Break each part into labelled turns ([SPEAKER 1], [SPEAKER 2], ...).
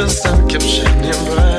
[SPEAKER 1] piosenkiem przed shining bright.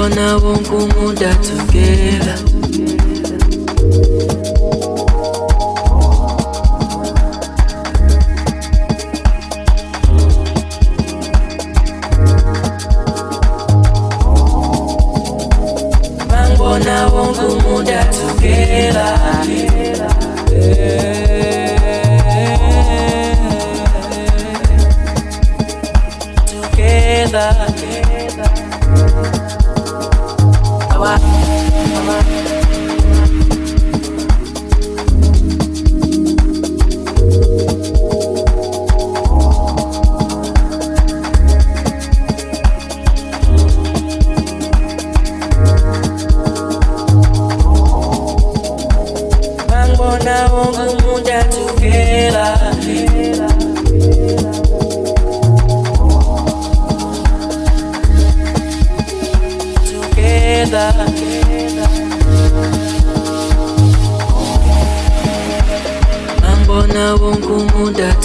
[SPEAKER 1] Wonke umuntu athukela. Mangibona wonke umuntu athukela. Together
[SPEAKER 2] older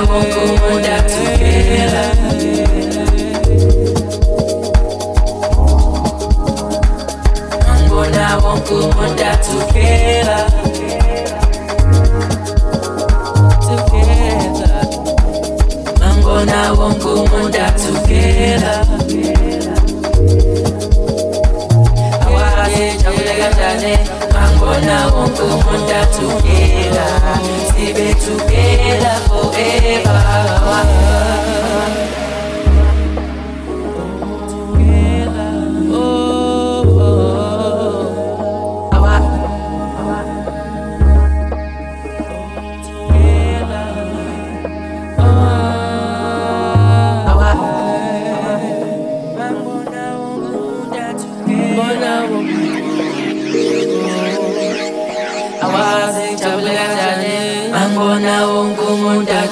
[SPEAKER 2] I won't together. I'm gonna go under together. Together. I'm
[SPEAKER 3] gonna won't go together. Keep it
[SPEAKER 4] together forever.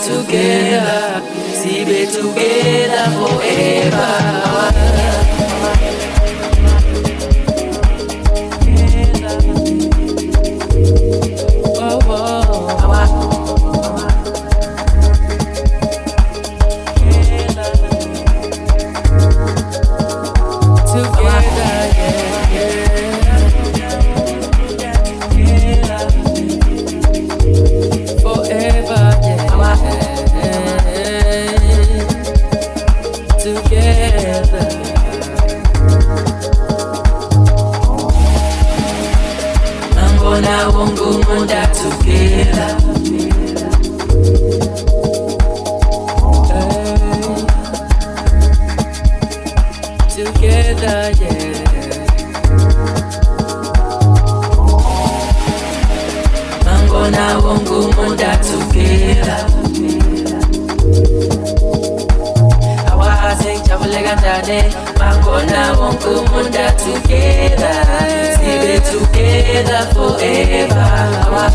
[SPEAKER 4] together, see be together forever. will wonder together. Live together forever. Our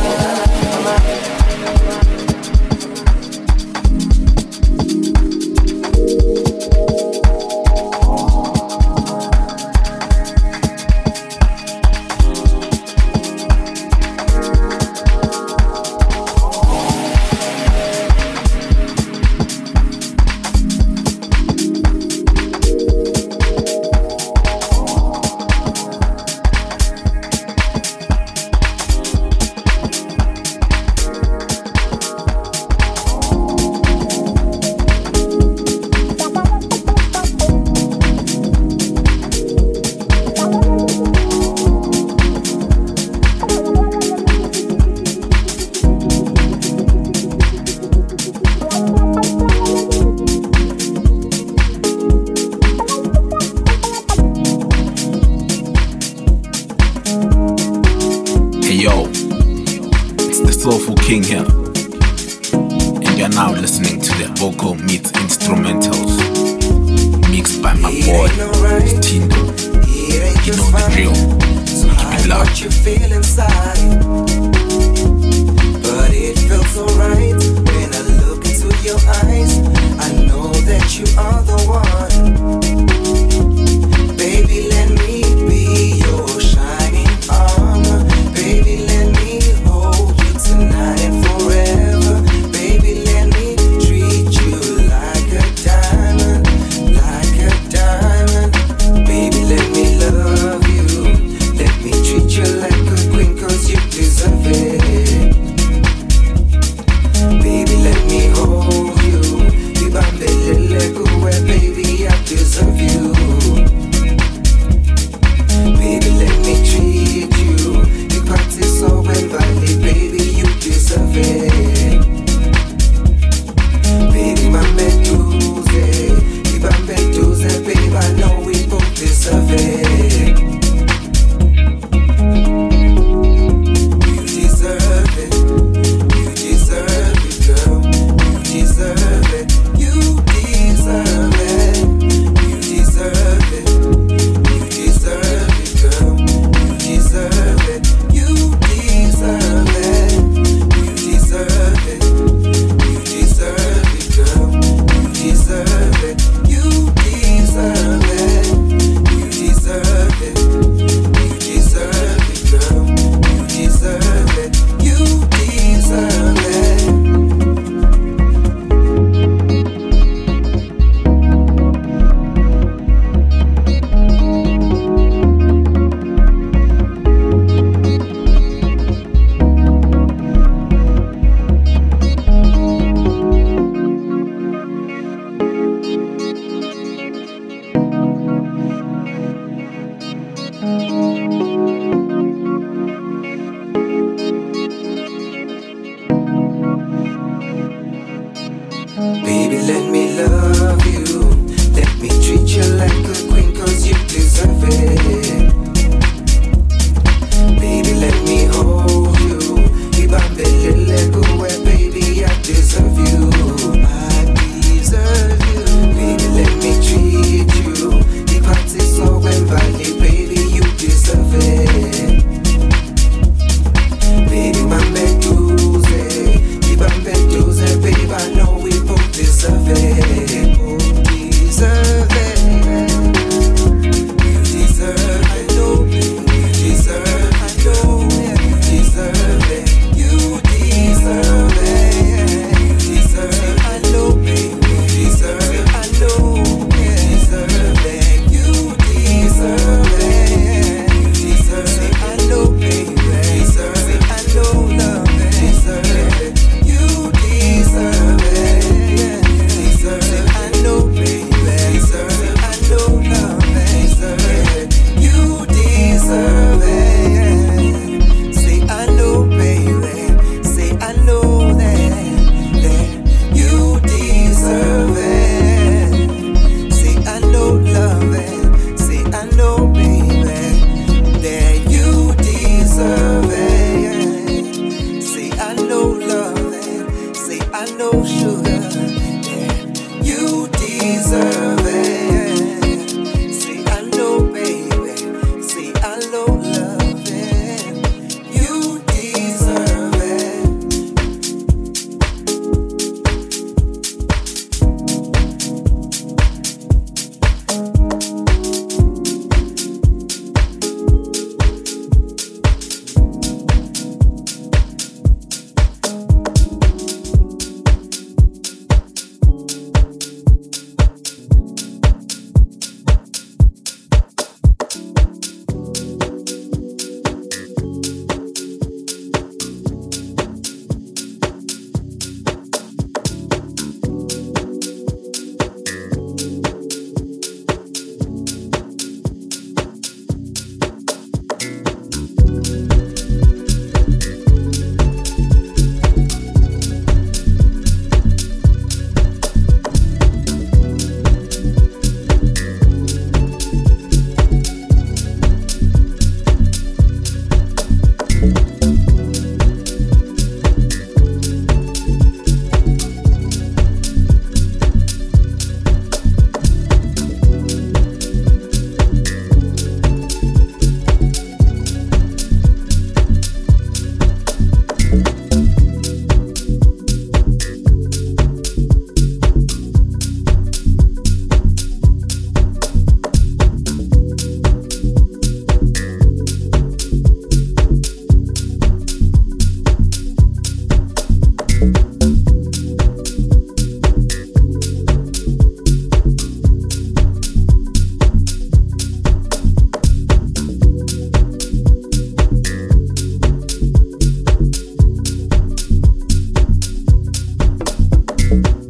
[SPEAKER 4] you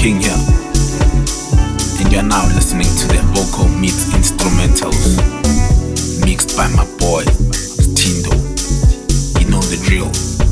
[SPEAKER 1] King here, and you're now listening to the vocal meets instrumentals mixed by my boy Stindo. You know the drill.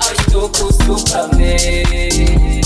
[SPEAKER 5] Ai, tô com Superman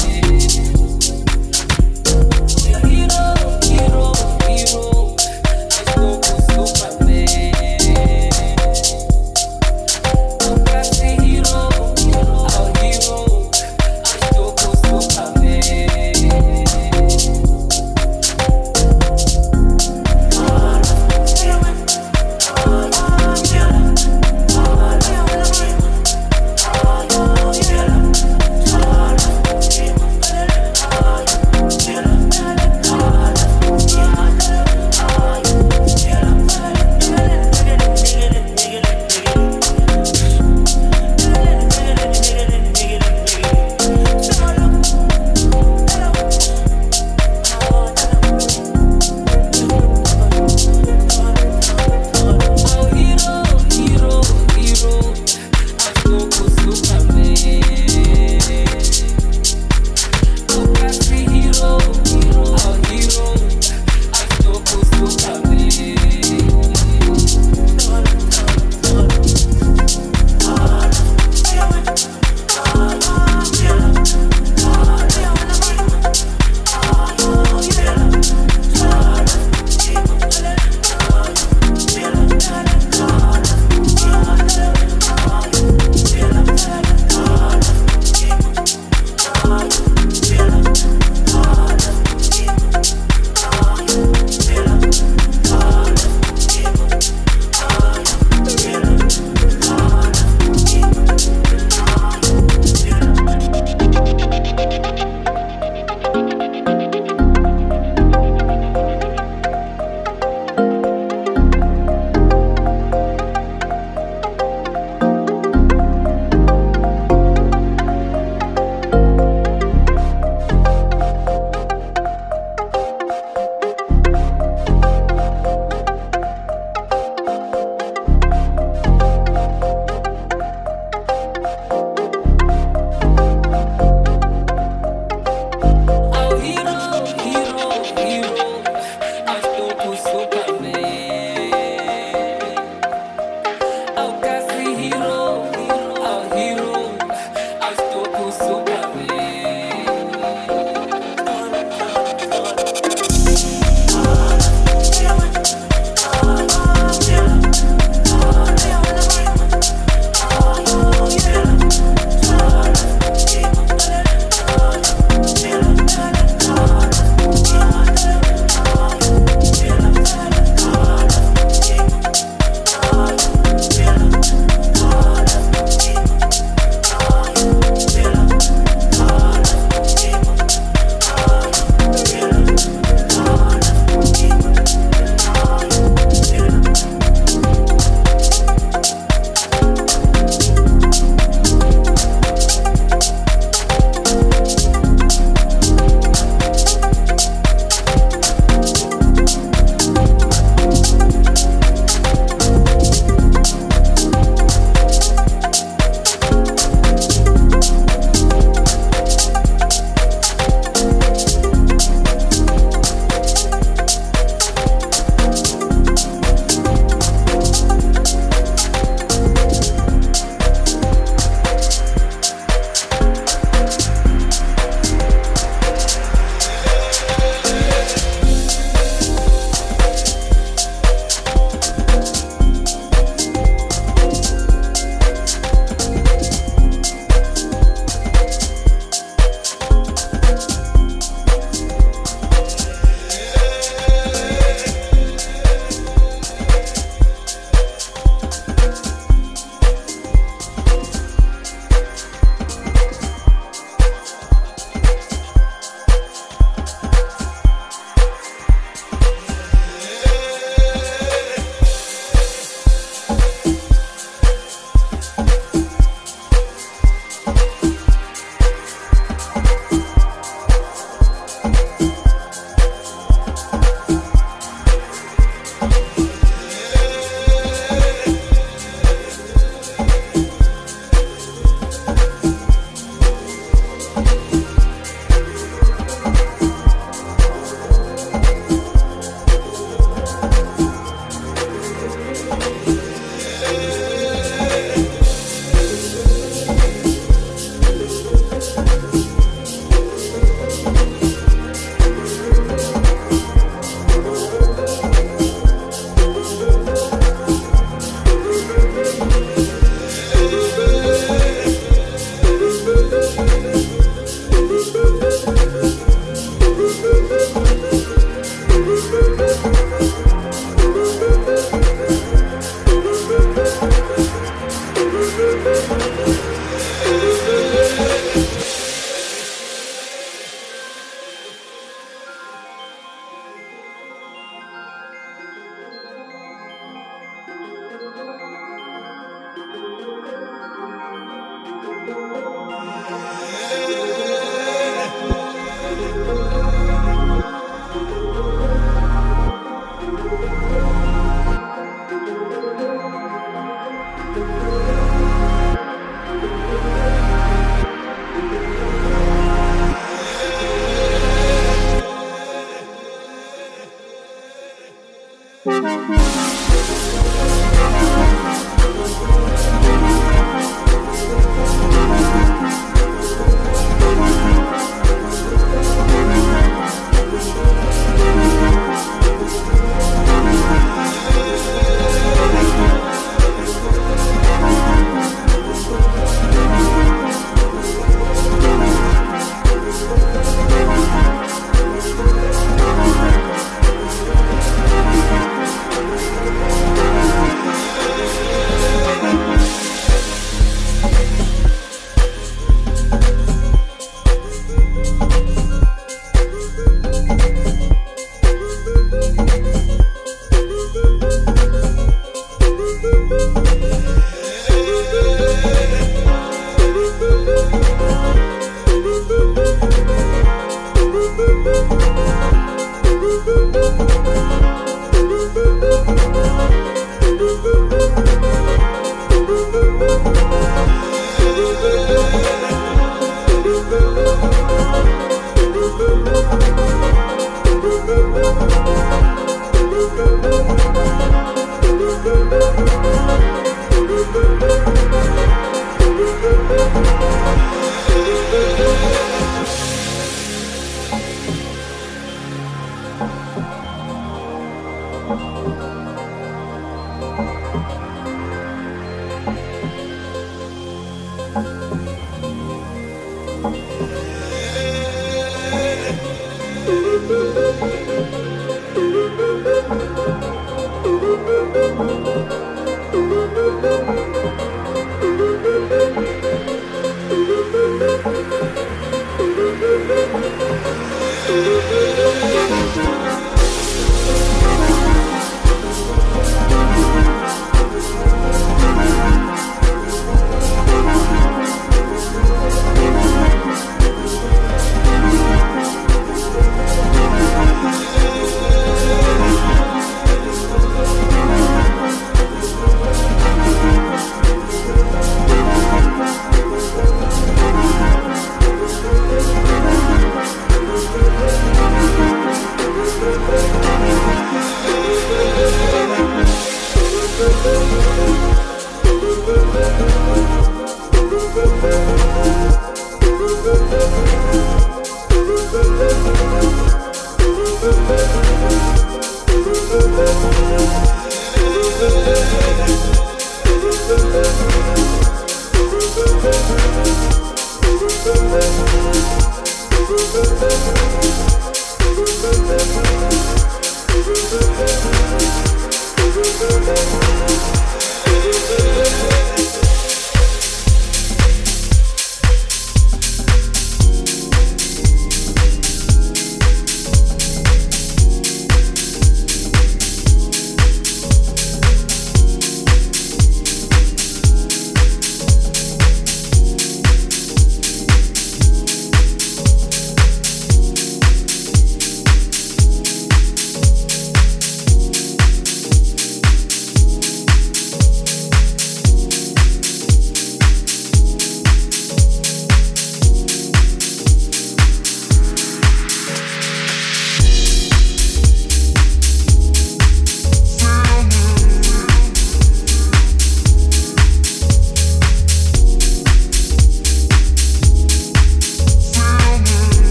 [SPEAKER 5] Música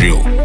[SPEAKER 5] mixed